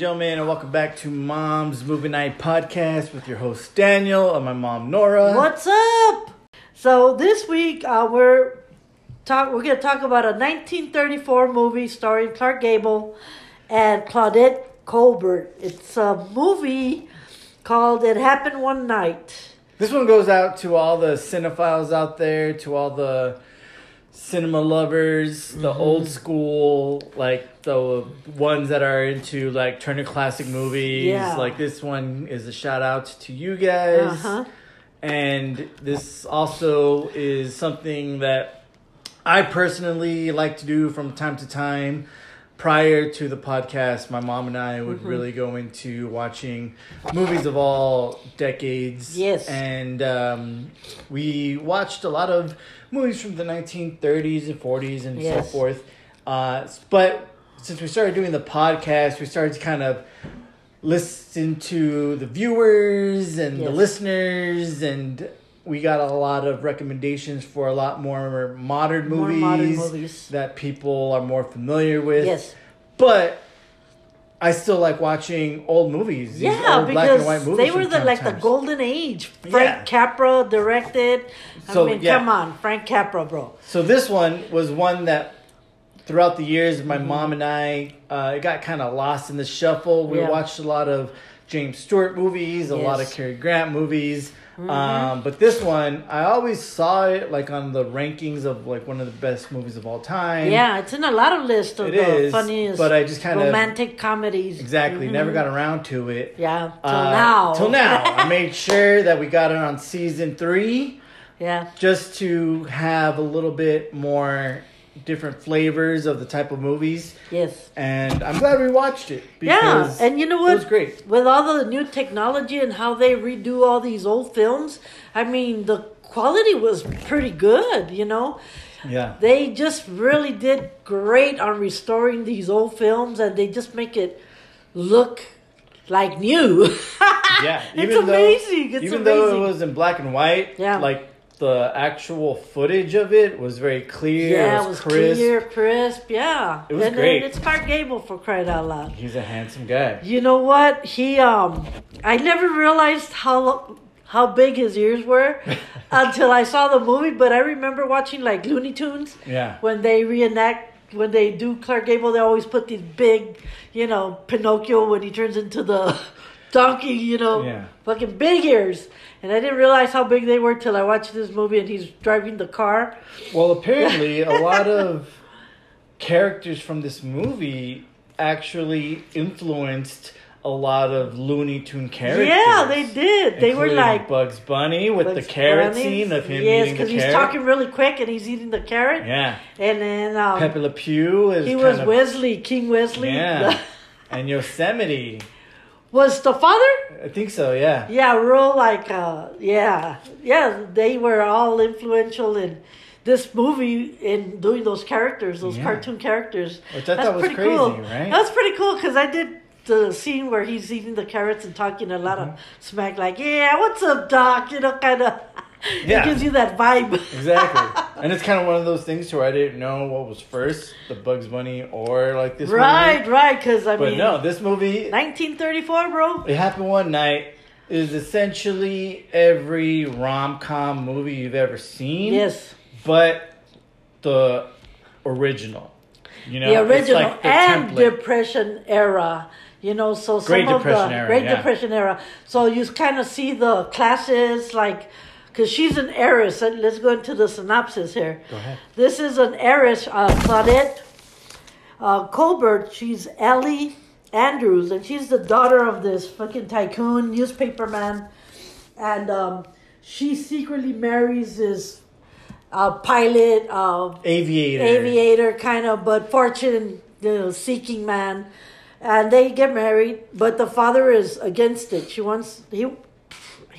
gentlemen, and welcome back to Mom's Movie Night Podcast with your host Daniel and my mom Nora. What's up? So this week uh, we're talk. We're gonna talk about a 1934 movie starring Clark Gable and Claudette Colbert. It's a movie called "It Happened One Night." This one goes out to all the cinephiles out there, to all the cinema lovers, the Mm-hmm. old school, like the ones that are into like Turner Classic movies. Yeah. Like this one is a shout out to you guys. Uh-huh. And this also is something that I personally like to do from time to time. Prior to the podcast, my mom and I would Mm-hmm. really go into watching movies of all decades. Yes. And um, we watched a lot of movies from the 1930s and 40s and Yes. so forth. Uh, but since we started doing the podcast, we started to kind of listen to the viewers and the listeners and we got a lot of recommendations for a lot more modern More movies, modern movies. that people are more familiar with. Yes. But I still like watching old movies. Yeah, old black and white because movies they were the like the golden age. Frank Capra directed. I So, mean, yeah. come on, Frank Capra, bro. So this one was one that throughout the years, my Mm-hmm. mom and I, uh, it got kind of lost in the shuffle. We Yeah. watched a lot of James Stewart movies, a lot of Yes. Cary Grant movies. Mm-hmm. Um, but this one, I always saw it like on the rankings of like one of the best movies of all time. Yeah, it's in a lot of lists of It the is, funniest but I just kind of romantic comedies. exactly Mhm. never got around to it. Yeah, till Uh, now. Till now, I made sure that we got it on season three. yeah. just to have a little bit more different flavors of the type of movies. Yes. And I'm glad we watched it Yeah, and you know what? it was great. With all the new technology and how they redo all these old films, I mean, the quality was pretty good, you know? Yeah. They just really did great on restoring these old films and they just make it look like new. Yeah. It's amazing. It's even though it was in black and white, Yeah. like the actual footage of it was very clear. yeah, it it was, was crisp. clear, crisp, yeah. It was and, great. It's Clark Gable for crying out loud. He's a handsome guy. You know what? He um I never realized how how big his ears were until I saw the movie, but I remember watching like Looney Tunes Yeah. when they reenact when they do Clark Gable, they always put these big, you know, Pinocchio when he turns into the donkey, you know, Yeah. fucking big ears. And I didn't realize how big they were till I watched this movie and he's driving the car. Well, apparently, a lot of characters from this movie actually influenced a lot of Looney Tune characters. Yeah, they did. They were like Bugs Bunny with the carrot Bunny. scene of him yes, eating the because he's carrot. talking really quick and he's eating the carrot. Yeah, And then um, Pepe Le Pew is he was of, Westley, King Westley. Yeah, and Yosemite. Was the father? I think so. Yeah, Yeah, real like uh yeah. Yeah, they were all influential in this movie in doing those characters, those Yeah. cartoon characters. Which I That's thought was crazy, cool. right? That's pretty cool because I did the scene where he's eating the carrots and talking a lot Mm-hmm. of smack, like, "Yeah, what's up, Doc?" You know, kind of. Yeah. It gives you that vibe. exactly. and it's kind of one of those things where I didn't know what was first, the Bugs Bunny or like this right, movie. right. Because I But mean, no, this movie 1934, bro. It happened one night is essentially every rom com movie you've ever seen. Yes. But the original. You know, the original like the and template. depression era you know so some Great of Depression the era, great yeah. depression era so you kind of see the classes like because she's an heiress. And let's go into the synopsis here. Go ahead. this is an heiress uh, claudette uh, colbert. She's ellie andrews and she's the daughter of this fucking tycoon newspaper man. And um, she secretly marries this uh, pilot uh, Aviator. aviator kind of but fortune you know, seeking man. And they get married but the father is against it. She wants he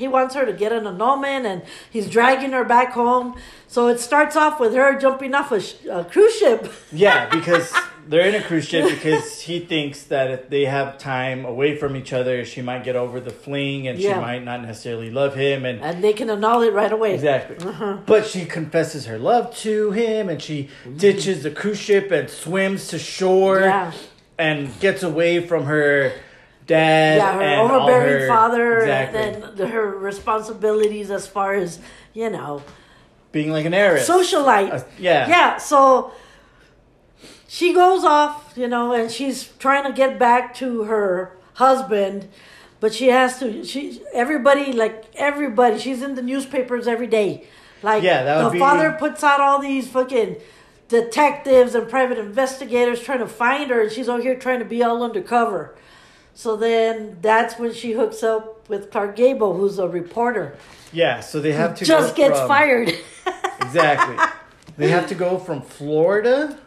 he wants her to get an annulment and he's dragging her back home so it starts off with her jumping off a, sh- a cruise ship Yeah, because they're in a cruise ship because he thinks that if they have time away from each other, she might get over the fling and Yeah. she might not necessarily love him and and they can annul it right away Exactly. Uh-huh. But she confesses her love to him and she ditches the cruise ship and swims to shore Yeah. and gets away from her dad, yeah, her overbearing her- father, exactly, and then her responsibilities as far as you know being like an heiress, socialite. Uh, yeah, yeah, so she goes off, you know, and she's trying to get back to her husband, but she has to. She everybody like everybody. She's in the newspapers every day. Like Yeah, the be- father puts out all these fucking detectives and private investigators trying to find her, and she's over here trying to be all undercover. So then that's when she hooks up with Clark Gable, who's a reporter. yeah. So they have to Just gets from- fired. Exactly, they have to go from Florida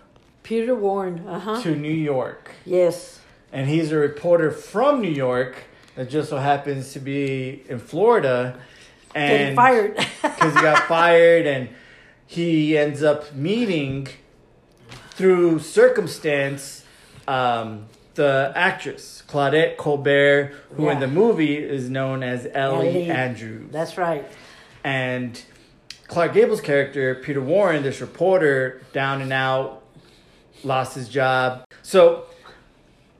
Peter Warren. Uh huh. to New York, Yes. and he's a reporter from New York that just so happens to be in Florida, and Getting fired. because he got fired and he ends up meeting through circumstance um, the actress claudette colbert who in the movie is known as ellie, Ellie. andrews That's right. and clark gable's character peter warren this reporter down and out lost his job so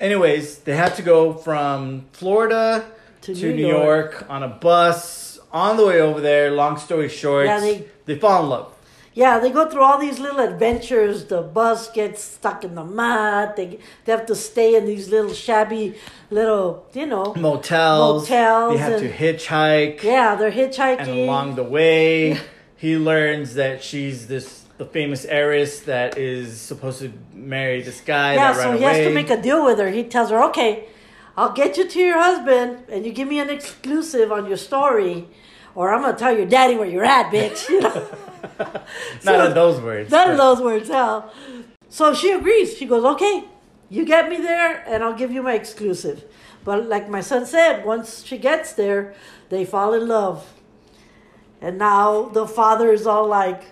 anyways they had to go from florida To to, New new, York. york. on a bus on the way over there long story short Yeah, they- they fall in love Yeah, they go through all these little adventures. The bus gets stuck in the mud. They they have to stay in these little shabby little, you know. motels Motels they have to hitchhike Yeah, they're hitchhiking. and along the way he learns that she's this the famous heiress that is supposed to marry this guy yeah, so he away has to make a deal with her. He tells her, "Okay, I'll get you to your husband, and you give me an exclusive on your story, or I'm gonna tell your daddy where you're at, bitch." You know. not So- in those words None of but- those words, hell. So she agrees. She goes, okay, you get me there and I'll give you my exclusive. But like my son said, once she gets there, they fall in love. And now the father is all like,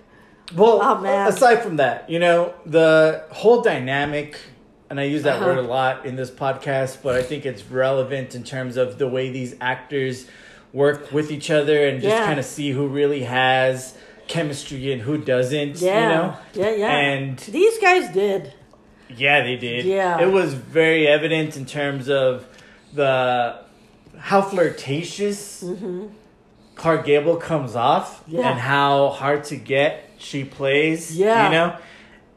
Well, Oh, man. aside from that, you know, the whole dynamic, and I use that Uh-huh. word a lot in this podcast, but I think it's relevant in terms of the way these actors work with each other and just Yeah. kind of see who really has chemistry and who doesn't, yeah, you know? yeah, yeah. And these guys did. yeah, they did. Yeah. It was very evident in terms of the how flirtatious Clark Gable comes off Mm-hmm. Yeah. and how hard to get she plays. Yeah. You know?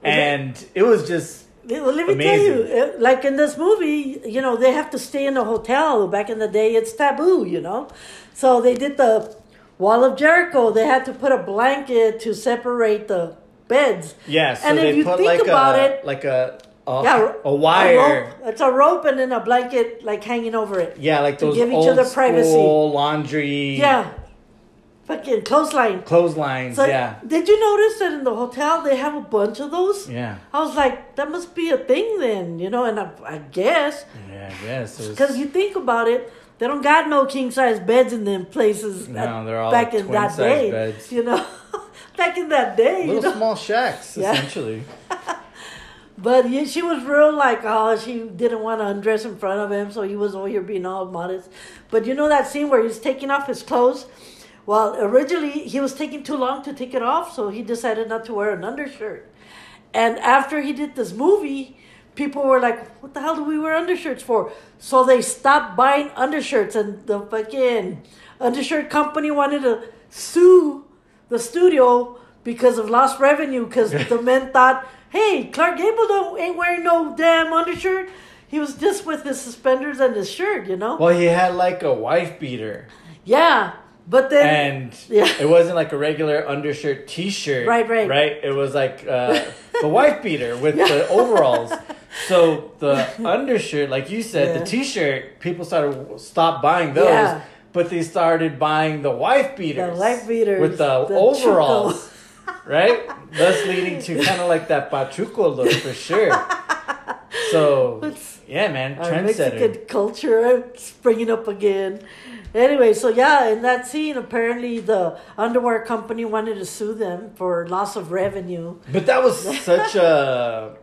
And it was just let me tell you, Amazing. like in this movie, you know, they have to stay in a hotel. Back in the day, it's taboo, you know. So they did the Wall of Jericho. They had to put a blanket to separate the beds. yeah, so And if they you put think like about a it- like a a, Yeah, a wire. rope. It's a rope and then a blanket like hanging over it. Yeah, like To those give each old other privacy. school laundry Yeah, fucking clothesline. clotheslines, So yeah. did you notice that in the hotel they have a bunch of those? Yeah. I was like, that must be a thing then, you know. And I, I guess Yeah, I guess. Because you think about it, they don't got no king size beds in them places. No, at- they're all back in that day. beds. You know, back in that day. little you know? small shacks, Yeah. essentially. But yeah, she was real like, oh, she didn't want to undress in front of him, so he was over here being all modest. But you know that scene where he's taking off his clothes? Well, originally he was taking too long to take it off, so he decided not to wear an undershirt. And after he did this movie, people were like, what the hell do we wear undershirts for? So they stopped buying undershirts, and the fucking undershirt company wanted to sue the studio because of lost revenue because the men thought, hey, Clark Gable don't ain't wearing no damn undershirt. He was just with his suspenders and his shirt, you know. Well, he had like a wife beater, Yeah, but then and Yeah. it wasn't like a regular undershirt T-shirt. Right, right. right. It was like uh, the wife beater with the overalls. So the undershirt, like you said, Yeah. the T-shirt, people started stop buying those, Yeah. but they started buying the wife beaters, wife beaters, with the, the overalls, right? Thus leading to kind of like that pachuco look for sure. So It's- yeah, man, our. Mexican culture springing up again. Anyway, so yeah, in that scene, apparently the underwear company wanted to sue them for loss of revenue. But that was such a.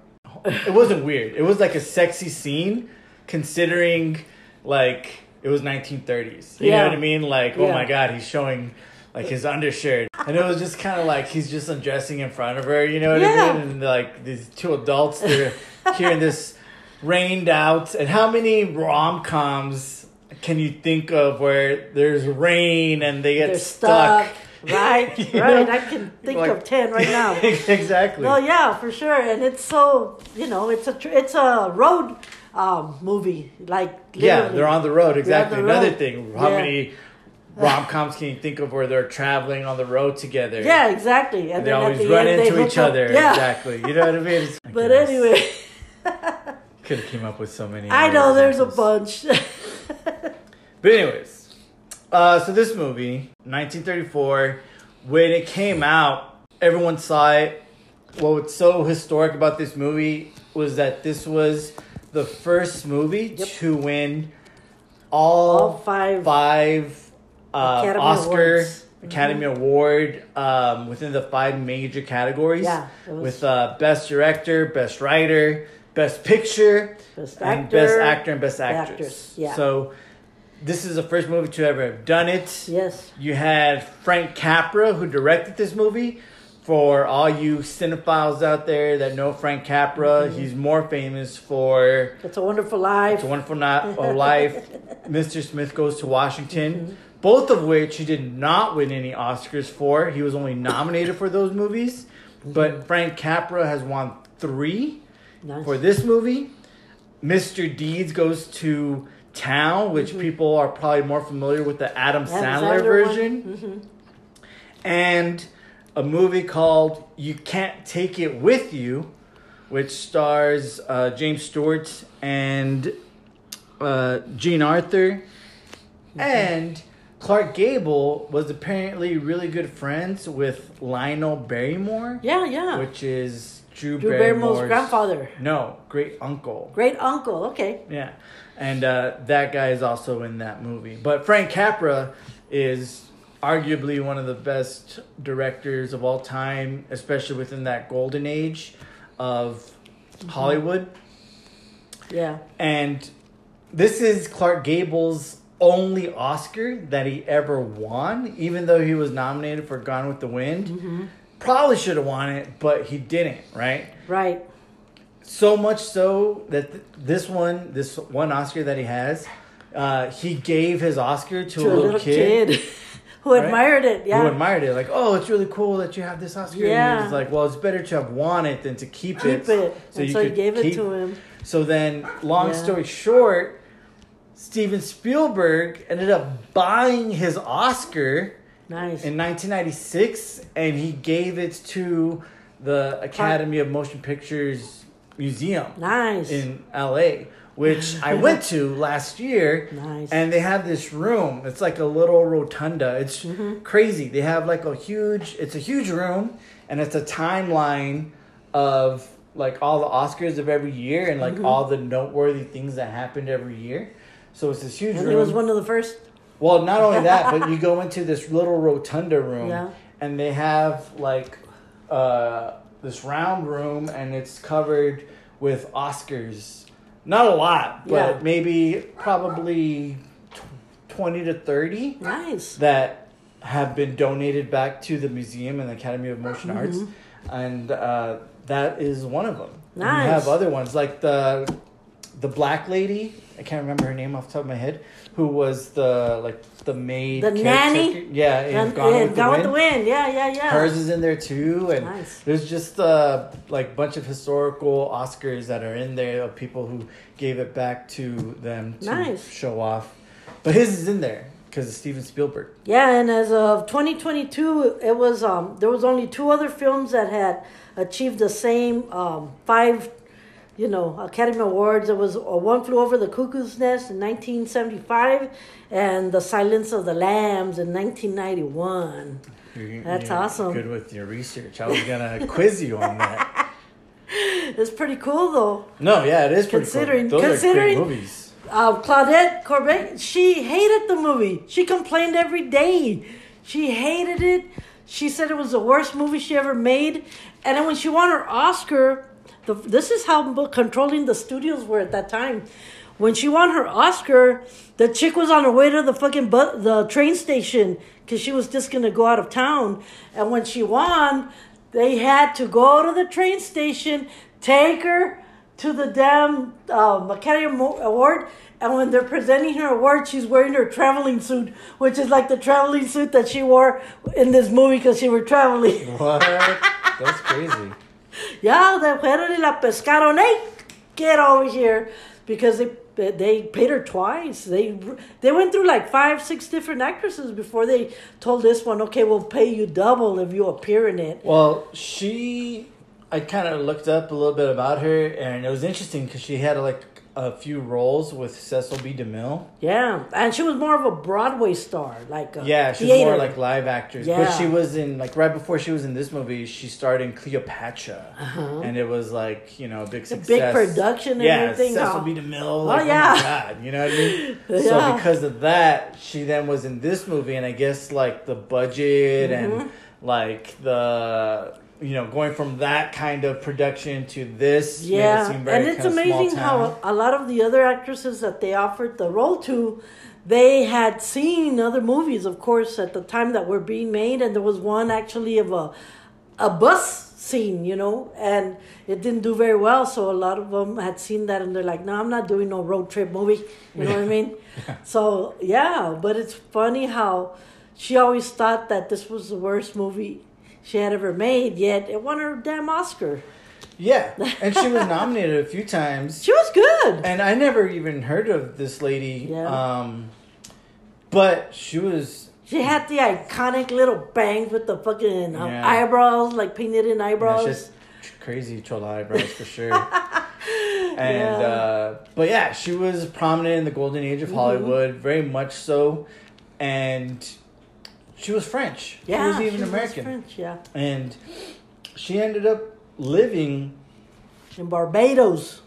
It wasn't weird. It was like a sexy scene, considering like it was 1930s. You Yeah. know what I mean? Like, oh Yeah. my god, he's showing like his undershirt, and it was just kind of like he's just undressing in front of her. You know what Yeah. I mean? And like these two adults, they're hearing this rained out. And how many rom coms can you think of where there's rain and they get stuck? stuck. Right, right. know? I can think Like- of ten right now. exactly. Well, yeah, for sure, and it's so you know, it's a it's a road um, movie, like Yeah, they're on the road. Exactly. the Another road. thing. How Yeah. many rom coms can you think of where they're traveling on the road together? Yeah, exactly. And And they always the run end, into each up. other. Yeah, Exactly. You know what I mean? It's- but Goodness. anyway, could have came up with so many. I know there's a bunch. But anyways, uh, so this movie, 1934, when it came out, everyone saw it. What's so historic about this movie was that this was the first movie Yep. to win all, All five five uh, Academy Oscar Awards. Academy Award um, within the five major categories. Yeah, was- with uh, best director, best writer, best picture, Best and actor, best actor and best actress, actress. yeah. So this is the first movie to ever have done it. yes, You had Frank Capra who directed this movie. For all you cinephiles out there that know Frank Capra, Mm-hmm. he's more famous for it's a wonderful life. It's a Wonderful Not a Life, Mr. Smith Goes to Washington, Mm-hmm. both of which he did not win any Oscars for. He was only nominated for those movies. Mm-hmm. But Frank Capra has won three Nice. for this movie. Mr. Deeds Goes to Town, which people are probably more familiar with the Adam, Mm-hmm. Adam Sandler, Sandler version. And a movie called You Can't Take It With You, which stars uh, James Stewart and uh, Jean Arthur. And Clark Gable was apparently really good friends with Lionel Barrymore, yeah, yeah. which is Drew, Drew Barrymore's, Barrymore's grandfather, No, great uncle. great uncle. Okay, Yeah. And uh, that guy is also in that movie. But Frank Capra is arguably one of the best directors of all time, especially within that golden age of Hollywood. yeah, And this is Clark Gable's only Oscar that he ever won, even though he was nominated for Gone with the Wind. Probably should have won it, but he didn't, right? right. So much so that th- this one, this one Oscar that he has, uh, he gave his Oscar to, To a little, kid, who right? admired it. Yeah, who admired it. Like, oh, it's really cool that you have this Oscar. And he Yeah. was like, well, it's better to have won it than to keep, keep it. So and you so gave it to him. So then, long Yeah. story short, Steven Spielberg ended up buying his Oscar Nice. in 1996, and he gave it to the Academy of Motion Pictures Museum nice. in LA, which I went to last year. Nice. And they have this room. It's like a little rotunda. It's Mm-hmm. crazy. They have like a huge. It's a huge room, and it's a timeline of like all the Oscars of every year and Mm-hmm. like all the noteworthy things that happened every year. So it's this huge and room. he was one of the first. Well, not only that, but you go into this little rotunda room, Yeah. and they have like uh, this round room, and it's covered with Oscars. Not a lot, but Yeah. maybe probably tw- twenty to thirty Nice. that have been donated back to the museum and the Academy of Motion Mm-hmm. Arts, and uh, that is one of them. And Nice. you have other ones like the the black lady. I can't remember her name off the top of my head. Who was the like the maid? The nanny? Yeah, And, Gone, with, the Gone Wind. with the Wind. Yeah, yeah, yeah. Hers is in there too, and Nice. there's just a like bunch of historical Oscars that are in there of people who gave it back to them to Nice. show off. But his is in there because of Steven Spielberg. Yeah, and as of 2022, it was um there was only two other films that had achieved the same um five, you know, Academy Awards. It was uh, One Flew Over the Cuckoo's Nest in 1975, and The Silence of the Lambs in 1991. You're- That's you're awesome. Good with your research. I was gonna quiz you on that. It's pretty cool though. No, yeah, it is pretty Considering- cool. Those considering- are great movies. Uh, Claudette Colbert, she hated the movie. She complained every day. She hated it. She said it was the worst movie she ever made. And then when she won her Oscar, the, this is how controlling the studios were at that time. When she won her Oscar, the chick was on her way to the fucking bu- the train station because she was just gonna go out of town. And when she won, they had to go to the train station, take her to the damn um, Academy Mo- Award, and when they're presenting her award, she's wearing her traveling suit, which is like the traveling suit that she wore in this movie because she were traveling. What? That's crazy. Ya, de fueron y la pescaron. Hey, get over here. Because they they paid her twice. They they went through like five, six different actresses before they told this one, okay, we'll pay you double if you appear in it. Well, she, I kind of looked up a little bit about her, and it was interesting because she had like a few roles with Cecil B. DeMille. Yeah, and she was more of a Broadway star, like a Yeah, she's theater. more like live actress. But she was in like right before she was in this movie, she starred in Cleopatra, and it was like you know a big Uh-huh. A success. big production and yeah, everything, Cecil huh? B. DeMille. Like, oh, yeah. my god, you know what I mean? Yeah. So because of that, she then was in this movie, and I guess like the budget Mm-hmm. and like the you know going from that kind of production to this, it Yeah, very and it's amazing how a lot of the other actresses that they offered the role to, they had seen other movies, of course, at the time that were being made, and there was one actually of a a bus scene, you know, and it didn't do very well. So a lot of them had seen that, and they're like, "No, I'm not doing no road trip movie." You know what I mean? So yeah, but it's funny how she always thought that this was the worst movie she had ever made, yet it won her damn Oscar. Yeah, and she was nominated a few times. She was good. And I never even heard of this lady. Yeah. Um, but she was. She had the iconic little bangs with the fucking um, Yeah. eyebrows, like painted in eyebrows. she has crazy chola eyebrows for sure. and Yeah. uh, but yeah, she was prominent in the golden age of Mm-hmm. Hollywood, very much so. And she was French. yeah, she was even she American. French, yeah, and she ended up living in Barbados.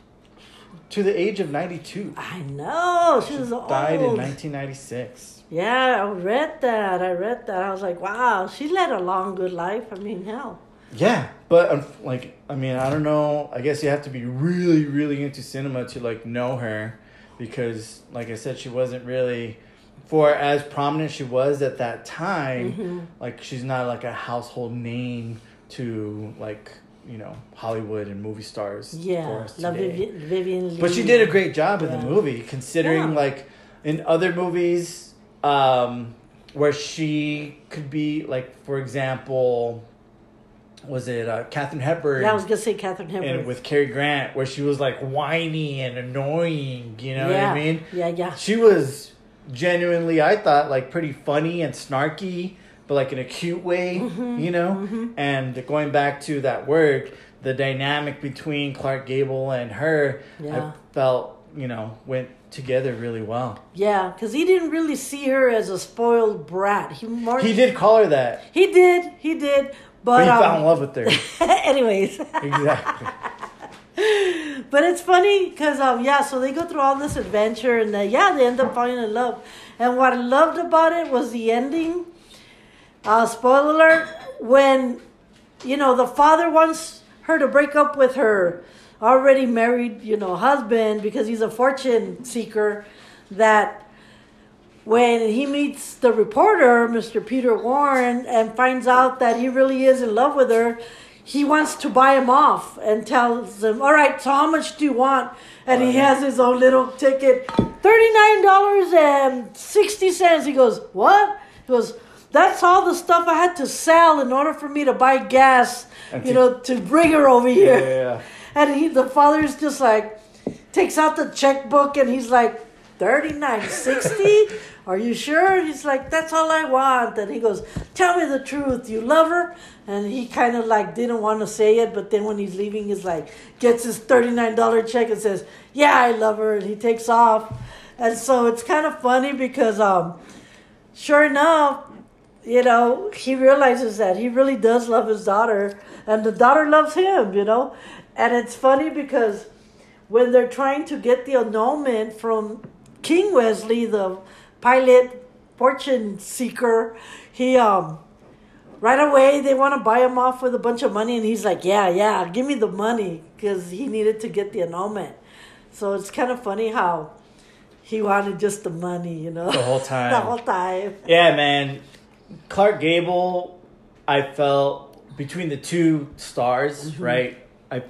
to the age of 92. I know she was old. Died in 1996. Yeah, I read that. I read that. I was like, wow, she led a long, good life. I mean, hell. Yeah, but um, like, I mean, I don't know. I guess you have to be really, really into cinema to like know her, because, like I said, she wasn't really, for as prominent she was at that time. Mm-hmm. Like, she's not like a household name to like you know Hollywood and movie stars. Yeah, today. Vivian. But she did a great job in the movie, considering Yeah. like in other movies, um, where she could be like, for example, was it uh, Katharine Hepburn? Yeah, I was gonna say Katharine Hepburn. and with Cary Grant, where she was like whiny and annoying. You know yeah. what I mean? Yeah, yeah. She was genuinely, I thought, like pretty funny and snarky, but like in a cute way, Mm-hmm, you know? And going back to that work, the dynamic between Clark Gable and her, Yeah. I felt, you know, went together really well. Yeah, because he didn't really see her as a spoiled brat. He more He did call her that, He did. He did. but But, he um, fell in love with her. anyways, exactly. but it's funny because um yeah, so they go through all this adventure and uh, yeah, they end up falling in love. And what I loved about it was the ending. Uh, spoiler alert: when you know the father wants her to break up with her already married, you know, husband because he's a fortune seeker. That when he meets the reporter, Mr. Peter Warren, and finds out that he really is in love with her, he wants to buy him off and tells him, All right, so how much do you want? And he has his own little ticket $39.60. He goes, What? He goes, That's all the stuff I had to sell in order for me to buy gas, And you to- know, to bring her over here. Yeah. And he, the father's just like, takes out the checkbook and he's like, thirty nine sixty. Are you sure? He's like, that's all I want. And he goes, tell me the truth. You love her? And he kind of like didn't want to say it, but then when he's leaving, he's like, gets his thirty nine dollar check and says, yeah, I love her. And he takes off. And so it's kind of funny because, um, sure enough, you know, he realizes that he really does love his daughter, and the daughter loves him, you know. And it's funny because when they're trying to get the annulment from King Westley, the pilot fortune seeker, he um right away they want to buy him off with a bunch of money, and he's like, "Yeah, yeah, give me the money," because he needed to get the annulment. So it's kind of funny how he wanted just the money, you know, The whole time. the whole time. Yeah, man. Clark Gable, I felt between the two stars, Mm-hmm. right? I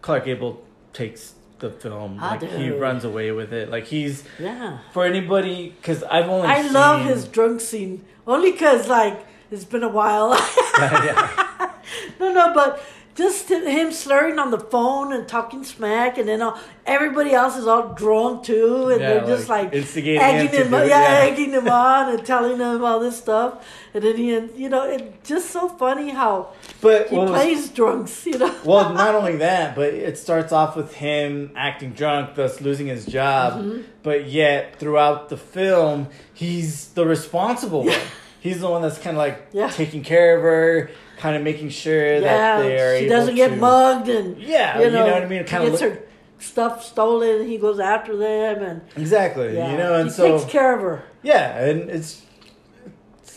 Clark Gable takes the film. Ah, like he runs away with it. Like he's Yeah. for anybody because I've only I love his drunk scene only because like it's been a while. yeah. no, no, but just him slurring on the phone and talking smack, and then all, everybody else is all drunk too, and Yeah, they're just like, like, instigating egging him him, on, yeah, yeah. egging him on and telling him all this stuff, and then he, you know, it's just so funny how But he was- plays drunks, you know. well, not only that, but it starts off with him acting drunk, thus losing his job. Mm-hmm. But yet, throughout the film, he's the responsible one. He's the one that's kind of like taking care of her, kind of making sure that they are she doesn't get to- mugged, and Yeah, you you know, know what I mean? He Kinda gets look- her stuff stolen, and he goes after them, and Exactly. yeah, You know, and he so takes care of her. yeah, and it's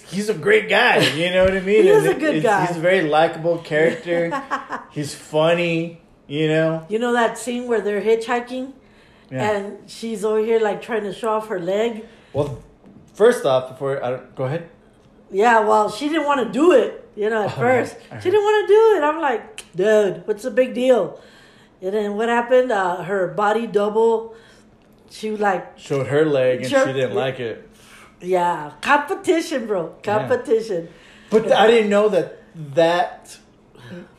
he's a great guy. You know what I mean? He is a good guy. He's a very likable character. he's funny. You know. You know that scene where they're hitchhiking, Yeah. and she's over here like trying to show off her leg. well, first off, before I don't, go ahead. Yeah, well, she didn't want to do it, you know, at Oh, first. yeah, She didn't want to do it. I'm like, dude, what's the big deal? And then what happened? Uh, her body double. She like, Showed her leg and Sure. she didn't like it. yeah, competition, bro, competition. But I didn't know that that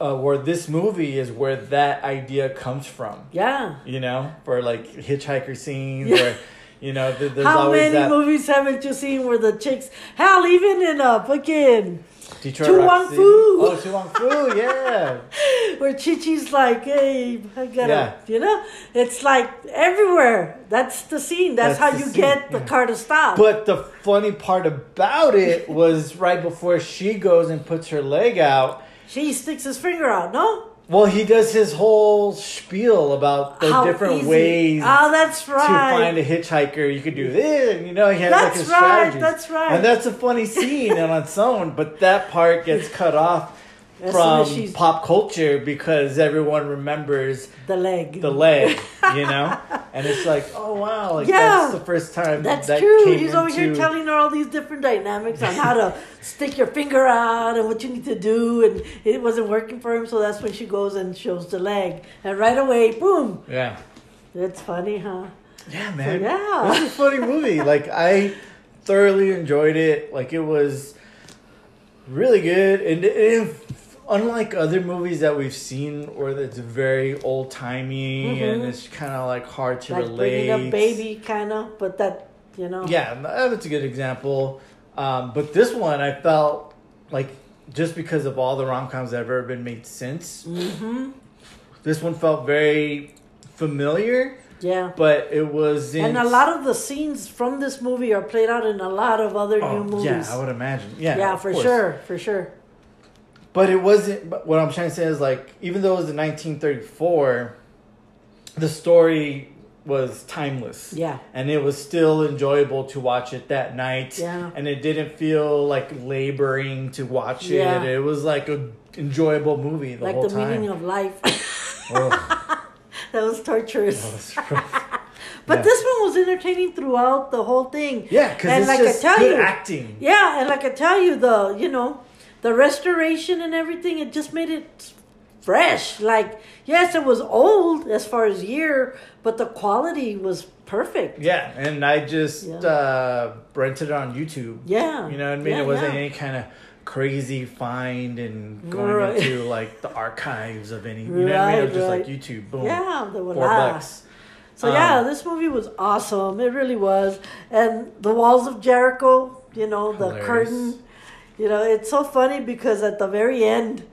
uh, where this movie is where that idea comes from. Yeah. You know, for like hitchhiker scenes Yeah. where you know th- there's How always many that movies haven't you seen where the chicks, hell, even in a fucking, Detroit To Wong Foo. Oh, To Wong Foo, yeah. where Chi Chi's like, hey, I gotta, Yeah. you know, it's like everywhere. That's the scene. That's, That's how you scene, get the yeah. car to stop. But the funny part about it was right before she goes and puts her leg out. she sticks his finger out, no? Well, he does his whole spiel about the How different easy. ways Oh, that's to find a hitchhiker. You could do this, and you know, he has like That's his right, strategies. that's right. And that's a funny scene on its own, but that part gets cut off As from she's- pop culture because everyone remembers the leg. the leg, you know? and it's like, oh wow, like Yeah. that's the first time That's that true. He's over here telling her all these different dynamics on how to stick your finger out and what you need to do, and it wasn't working for him, so that's when she goes and shows the leg, and right away, boom! Yeah. That's funny, huh? Yeah, man. yeah. It was a funny movie. Like I thoroughly enjoyed it. Like it was really good, and, and unlike other movies that we've seen, where it's very old timey and Mhm. it's kind of like hard to like relate. bringing a baby, kind of, but that you know. Yeah, that's a good example. Um, but this one, I felt like just because of all the rom coms that have ever been made since, Mm-hmm. this one felt very familiar. Yeah. But it was in And a lot of the scenes from this movie are played out in a lot of other Oh, new movies. Yeah, I would imagine. Yeah, Yeah, for course. sure, for sure. But it wasn't. But what I'm trying to say is like, even though it was in 1934, the story was timeless. Yeah. and it was still enjoyable to watch it that night. Yeah. and it didn't feel like laboring to watch Yeah. it. It was like a enjoyable movie the like whole the time. meaning of life. Oh, that was torturous. Oh, that was. But Yeah. this one was entertaining throughout the whole thing. yeah, because And it's like I just tell good you- acting. Yeah, and like I tell you, the you know, the restoration and everything, it just made it fresh. Like yes, it was old as far as year, but the quality was perfect. Yeah, and I just Yeah. uh, rented it on YouTube. Yeah, You know what I mean? Yeah, it wasn't yeah. any kind of crazy find and going Right. into like the archives of any. You know what I mean? It was just like. YouTube. Boom. Yeah, the Four bucks. So yeah, Um, this movie was awesome. It really was. And the walls of Jericho, you know, the Hilarious. curtain. You know, it's so funny because at the very end,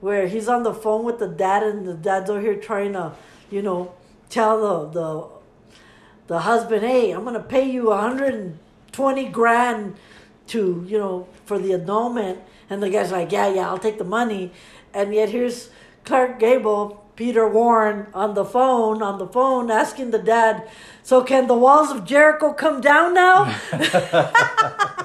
where he's on the phone with the dad, and the dad's over here trying to, you know, tell the the the husband, "Hey, I'm gonna pay you 120 grand to, you know, for the annulment." And the guy's like, "Yeah, yeah, I'll take the money." And yet here's Clark Gable, Peter Warren on the phone, on the phone, asking the dad, "So can the walls of Jericho come down now?"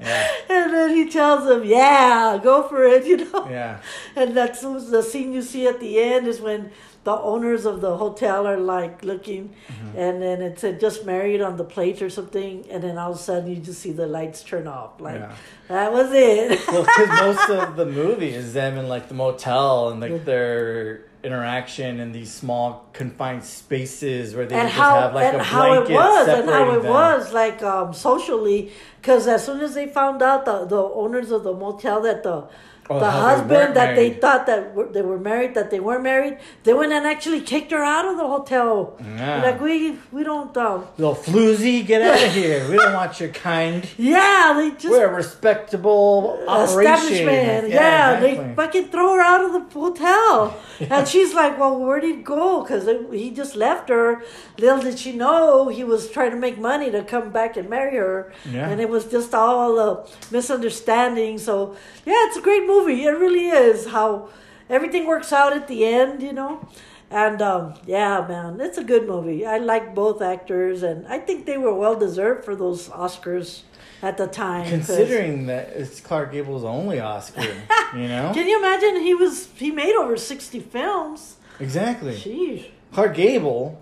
Yeah. And then he tells him, "Yeah, go for it," you know. Yeah. And that's the scene you see at the end is when the owners of the hotel are like looking, Mm-hmm. and then it said just married on the plate or something, and then all of a sudden you just see the lights turn off. Like Yeah. that was it. well, because most of the movie is them in like the motel and like their interaction in these small confined spaces where they and just how have like and a how it blanket was and how it them. was like um socially because as soon as they found out the the owners of the motel that the Oh, the they husband weren't that they thought that were, they were married that they weren't married they went and actually kicked her out of the hotel Yeah. like we we don't um Little floozy, get out of here. We don't want your kind. yeah they just We're a respectable operation. establishment. Yeah, they exactly. fucking throw her out of the hotel. And she's like, well, where'd he go? Because he just left her. Little did she know he was trying to make money to come back and marry her. Yeah. And it was just all a misunderstanding. So, yeah, it's a great movie. It really is how everything works out at the end, you know? And um, yeah, man, it's a good movie. I like both actors, and I think they were well deserved for those Oscars at the time. Considering that it's Clark Gable's only Oscar, you know? Can you imagine he was he made over sixty films? Exactly. Jeez. Clark Gable,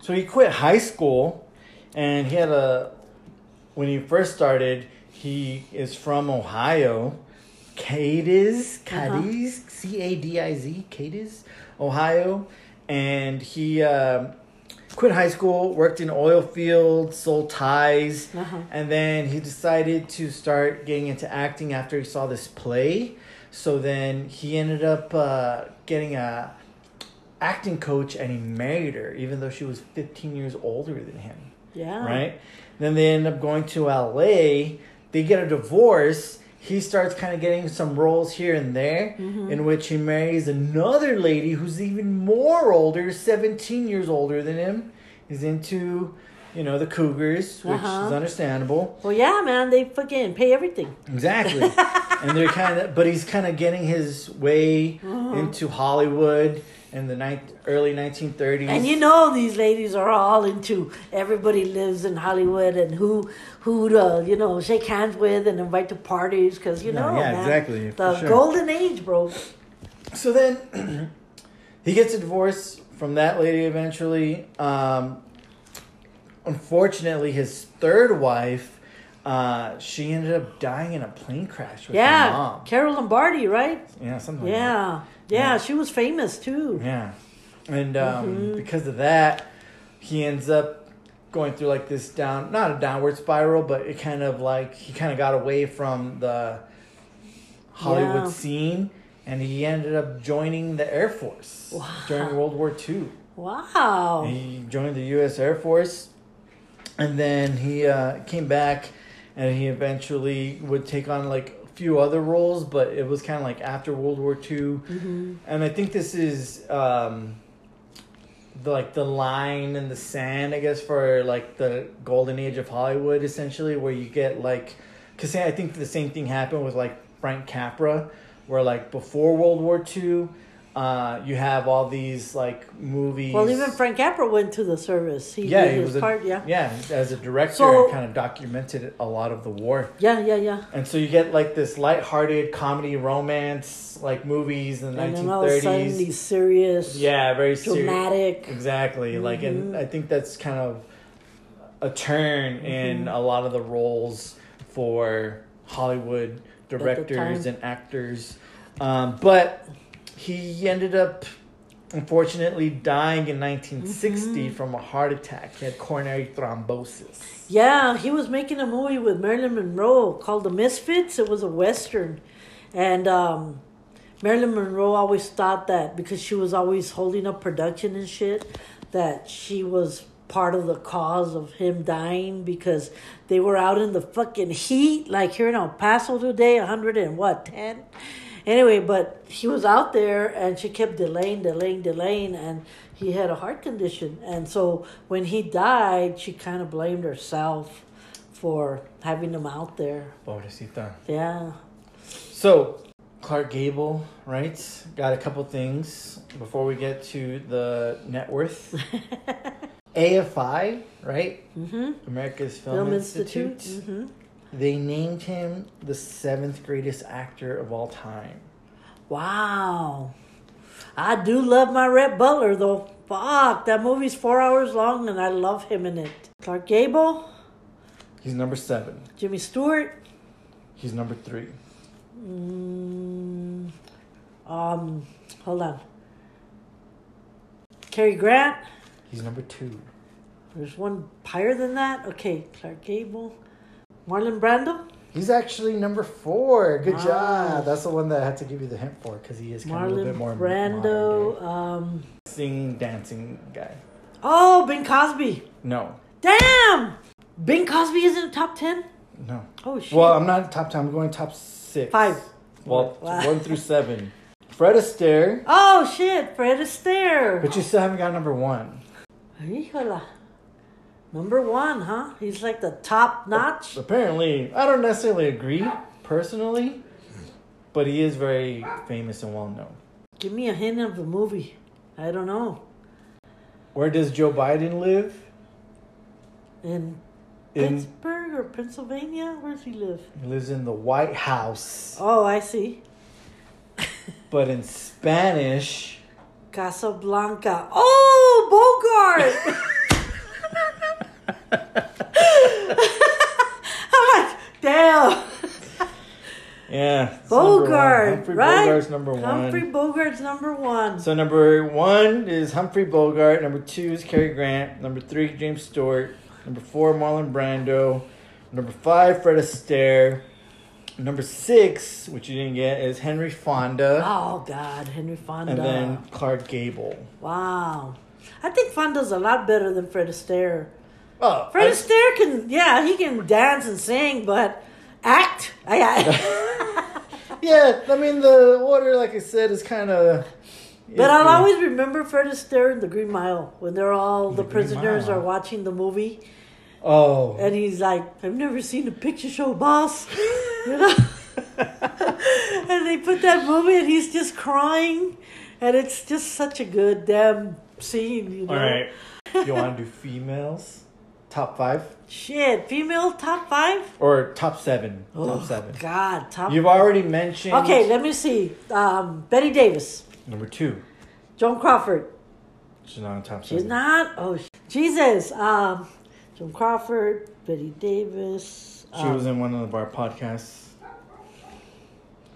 so he quit high school, and he had a. When he first started, he is from Ohio, Cadiz, Cadiz, C A D I Z, Cadiz, Ohio, and he um quit high school, worked in oil fields, sold ties, Uh-huh. and then he decided to start getting into acting after he saw this play. So then he ended up uh, getting a acting coach and he married her even though she was 15 years older than him. Yeah. right? Then they end up going to la they get a divorce he starts kind of getting some roles here and there Mm-hmm. in which he marries another lady who's even more older 17 years older than him he's into you know the cougars which Uh-huh. is understandable Well, yeah, man, they fucking pay everything. Exactly. and they're kind of, but he's kind of getting his way Uh-huh. into Hollywood in the ni- early 1930s. And you know these ladies are all into everybody lives in Hollywood and who who to you know shake hands with and invite to parties because you No, know yeah, man, exactly, the sure. golden age, bro. so then he gets a divorce from that lady eventually. Um, unfortunately, his third wife, uh, she ended up dying in a plane crash with her Yeah, mom. Carol Lombardi, right? Yeah, something like that. Yeah. yeah, she was famous too. Yeah. And um, Mm-hmm. because of that, he ends up going through like this down, not a downward spiral, but it kind of like he kind of got away from the Hollywood Yeah. scene and he ended up joining the Air Force Wow. during World War II. Wow. He joined the U.S. Air Force and then he uh, came back and he eventually would take on like few other roles, but it was kind of like after World War II. Mm-hmm. And I think this is um, the like the line in the sand, I guess, for like the golden age of Hollywood, essentially, where you get like, because I think the same thing happened with like Frank Capra, where like before World War II, uh, you have all these like movies. Well, even Frank Capra went to the service. He yeah, did he his was a, part. Yeah. yeah, as a director, So- and kind of documented a lot of the war. Yeah, yeah, yeah. And so you get like this light-hearted comedy romance like movies in the And then all of a sudden, these serious, Yeah, very serious. dramatic. Exactly. Like, and I think that's kind of a turn in a lot of the roles for Hollywood directors and actors. Um, but he ended up, unfortunately, dying in 1960 from a heart attack. He had coronary thrombosis. Yeah, he was making a movie with Marilyn Monroe called The Misfits. It was a western, and um, Marilyn Monroe always thought that because she was always holding up production and shit, that she was part of the cause of him dying because they were out in the fucking heat, like here in El Paso today, a hundred and what ten. Anyway, but he was out there and she kept delaying, delaying, delaying, and he had a heart condition. And so when he died, she kind of blamed herself for having him out there. Pobrecita. Yeah. So, Clark Gable, right? Got a couple things before we get to the net worth. AFI, right? Mm-hmm. America's Film, Film Institute. Institute. Mm-hmm. They named him the seventh greatest actor of all time. Wow. I do love my Rhett Butler though. Fuck, that movie's four hours long and I love him in it. Clark Gable, He's number seven. Jimmy Stewart, He's number three. mm, um, hold on. Cary Grant. He's number two. There's one higher than that. Okay, Clark Gable, Marlon Brando, He's actually number four. Good Wow. job. That's the one that I had to give you the hint for because he is kind of a little bit more Brando. modern Um, day. Sing, dancing guy. oh, Bing Crosby. No, Damn, Bing Crosby is in the top ten. no. Oh shit. Well, I'm not top ten. I'm going top six. Five. Well, Wow. one through seven. Fred Astaire, oh shit, Fred Astaire. but you still haven't got number one. Híjola. Number one, huh? He's like the top notch. Apparently, I don't necessarily agree personally, but he is very famous and well known. Give me a hint of the movie. I don't know. Where does Joe Biden live? In, In Pittsburgh or Pennsylvania? Where does he live? he lives in the White House, Oh, I see. but in Spanish, Casablanca. Oh, Bogart! I'm like, damn. yeah, it's number one. Bogart, Humphrey right? Bogart's number one. Humphrey Bogart's number one. So number one is Humphrey Bogart. Number two is Cary Grant. Number three, James Stewart. Number four, Marlon Brando. Number five, Fred Astaire. Number six, which you didn't get, is Henry Fonda. Oh God, Henry Fonda. and then Clark Gable. wow, I think Fonda's a lot better than Fred Astaire. Oh, Fred I- Astaire can, yeah, he can dance and sing, but act, I, I yeah. I mean, the order, like I said, is kind of. But I'll always remember Fred Astaire in The Green Mile when they're all the, The prisoners Mile. are watching the movie, Oh. and he's like, "I've never seen a picture show, boss," you know. and they put that movie, and he's just crying, and it's just such a good damn scene, you know. All right. You want to do females? Top five Shit, female top five. or top seven? Oh, top seven. God, top. You've already mentioned. Okay, let me see. Um, Bette Davis, Number two. Joan Crawford. She's not on top She's not. Oh, sh- Jesus. Um, Joan Crawford, Bette Davis. She um, was in one of our podcasts.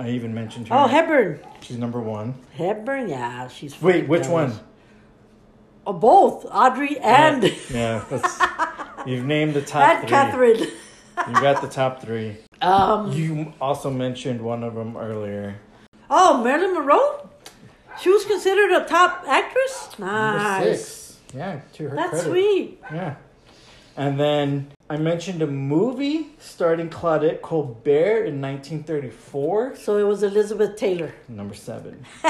I even mentioned her. Oh, Hepburn. She's number one. Hepburn. Yeah, she's. Wait, which one? Oh, both Audrey and Yeah, yeah, that's, you've named the top and three. Katharine. You got the top three. Um. You also mentioned one of them earlier. Oh, Marilyn Monroe. She was considered a top actress. Number Nice. six. Yeah, to her That's credit. sweet. Yeah. And then I mentioned a movie starring Claudette Colbert in 1934. So it was Elizabeth Taylor Number seven.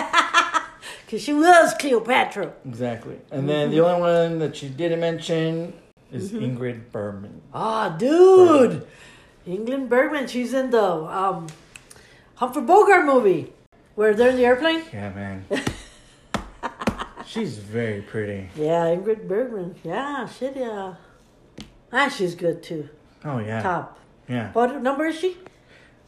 because she was Cleopatra. Exactly. And then the only one that she didn't mention is Mm-hmm. Ingrid Bergman. Ah, dude. Ingrid Bergman. She's in the um, Humphrey Bogart movie where they're in the airplane. Yeah, man. She's very pretty. Yeah, Ingrid Bergman. Yeah, shit, yeah. Ah, she's good too. Oh, yeah. Top. Yeah. What number is she?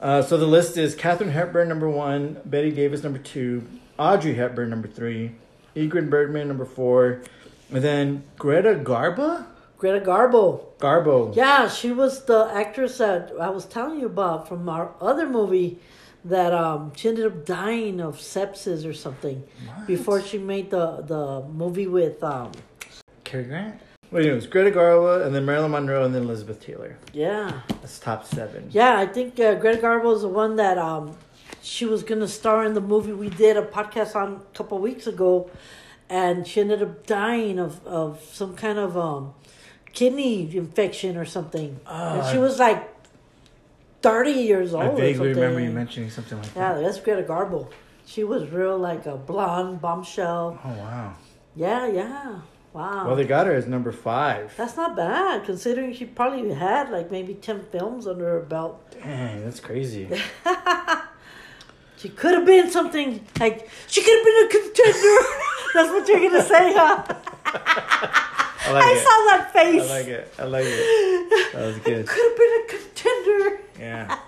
Uh, so the list is Katharine Hepburn, number one, Bette Davis, number two, Audrey Hepburn, number three, Ingrid Bergman, number four, and then Greta Garbo? Greta Garbo. Garbo. Yeah, she was the actress that I was telling you about from our other movie that um she ended up dying of sepsis or something before she made the the movie with um Cary Grant? Wait, it was Greta Garbo, and then Marilyn Monroe, and then Elizabeth Taylor. yeah. That's top seven. Yeah, I think uh, Greta Garbo is the one that um, she was gonna star in the movie we did a podcast on a couple weeks ago, and she ended up dying of, of some kind of um, kidney infection or something. and she Ah. was like thirty years old. I or vaguely remember you mentioning something like Yeah, that. Yeah, that's Greta Garbo. She was real like a blonde bombshell. Oh, wow. Yeah, yeah. Wow. Well, they got her as number five. that's not bad considering she probably had like maybe ten films under her belt. Dang, that's crazy. She could have been something like she could have been a contender. That's what you're gonna say, huh? I like I saw that face. I like it. I like it. That was good. Could have been a contender. Yeah.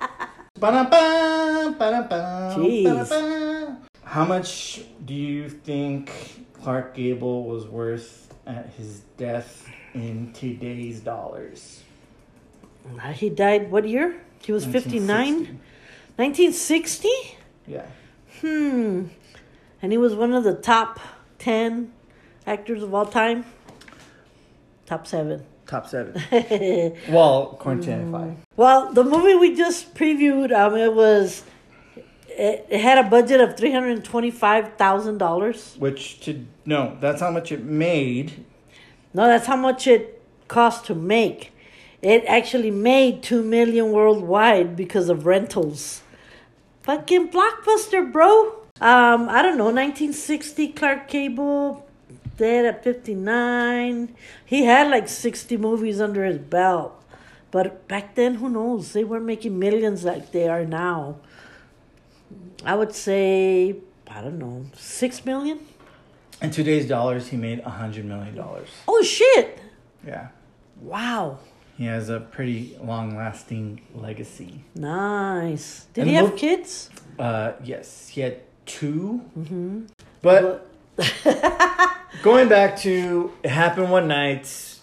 Ba-da-ba, ba-da-ba, Jeez. ba-da-ba. How much do you think Clark Gable was worth at his death in today's dollars? He died what year? He was 59? 1960. 1960? Yeah. Hmm. And he was one of the top 10 actors of all time. Top 7. Top seven. well, according five. Well, the movie we just previewed, um, it was, it, it had a budget of three hundred twenty-five thousand dollars. Which to no, that's how much it made. No, that's how much it cost to make. It actually made two million worldwide because of rentals. Fucking blockbuster, bro. Um, I don't know, nineteen sixty. Clark Gable, dead at fifty nine. He had like sixty movies under his belt. But back then, who knows? They weren't making millions like they are now. I would say, I don't know, six million? In today's dollars, he made a hundred million dollars. Oh, shit! Yeah. Wow. He has a pretty long-lasting legacy. Nice. Did And he have look- kids? Uh, yes, he had 2 Mm-hmm. But going back to it happened one night.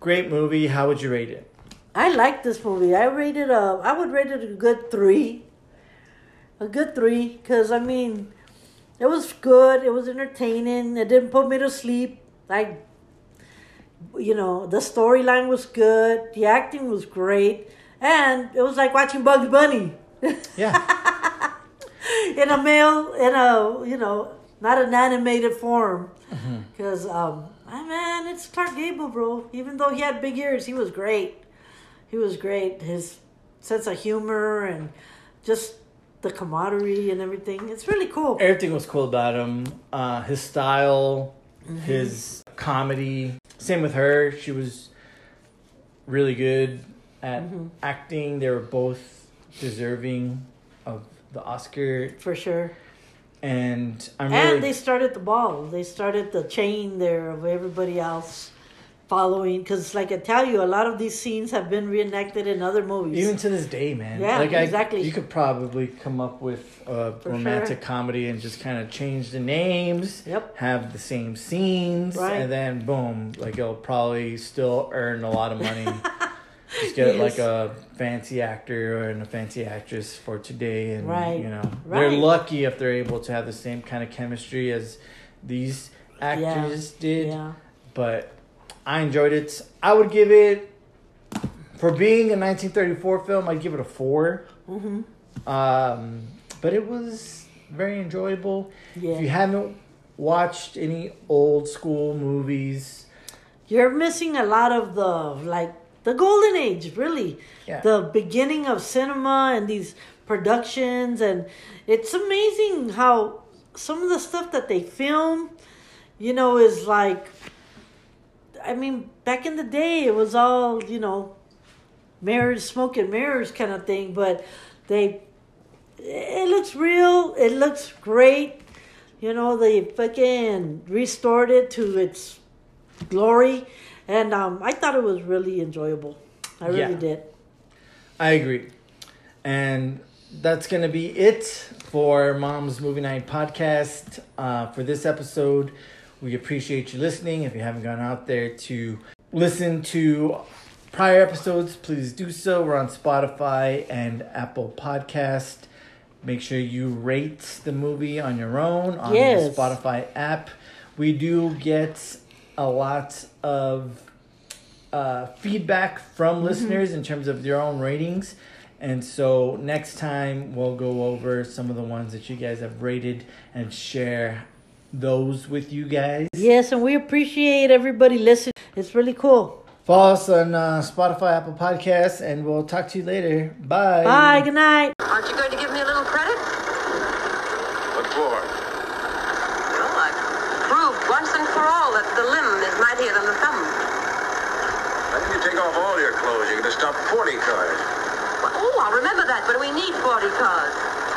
Great movie. How would you rate it? I like this movie. I rated a. Uh, I would rate it a good three. A good three, cause I mean, it was good. It was entertaining. It didn't put me to sleep. I, you know, the storyline was good. The acting was great, and it was like watching Bugs Bunny Yeah. in a male, in a you know, not an animated form. Because um, ah, man, it's Clark Gable, bro. Even though he had big ears, he was great. He was great. His sense of humor and just the camaraderie and everything. It's really cool. Everything was cool about him. Uh, his style, his comedy. Same with her. She was really good at acting. They were both deserving of the Oscar. For sure. And I'm And really they started the ball. They started the chain there of everybody else following. Because, like I tell you, a lot of these scenes have been reenacted in other movies. even to this day, man. Yeah, like I, exactly. You could probably come up with a For romantic sure. comedy and just kind of change the names. Yep. Have the same scenes, Right. and then boom, like it'll probably still earn a lot of money. just get Yes. like a fancy actor and a fancy actress for today, and Right. you know they're lucky if they're able to have the same kind of chemistry as these actors did. Yeah. But I enjoyed it. I would give it for being a 1934 film. I'd give it a 4 Mm-hmm. Um, but it was very enjoyable. If you haven't watched any old school movies, You're missing a lot of the, like, the golden age, really. Yeah. The beginning of cinema and these productions. And it's amazing how some of the stuff that they film, you know, is like, I mean, back in the day, it was all, you know, mirrors, smoke and mirrors kind of thing. But they, it looks real. It looks great. You know, they fucking restored it to its glory. And um, I thought it was really enjoyable. I really Yeah. did. I agree. And that's going to be it for Mom's Movie Night podcast uh, for this episode. We appreciate you listening. If you haven't gone out there to listen to prior episodes, please do so. We're on Spotify and Apple Podcast. Make sure you rate the movie on your own on Yes. the Spotify app. We do get a lot of uh, feedback from listeners in terms of their own ratings. And so next time we'll go over some of the ones that you guys have rated and share those with you guys. Yes, and we appreciate everybody listening. It's really cool. Follow us on uh, Spotify, Apple Podcasts, and we'll talk to you later. Bye. Bye. Good night. Aren't you going to give me a little credit? What for? Well, I've proved once and for all that the limb is mightier than the thumb. Why didn't you take off all your clothes? You're going to stop 40 cars. Oh, I'll remember that, but we need 40 cars.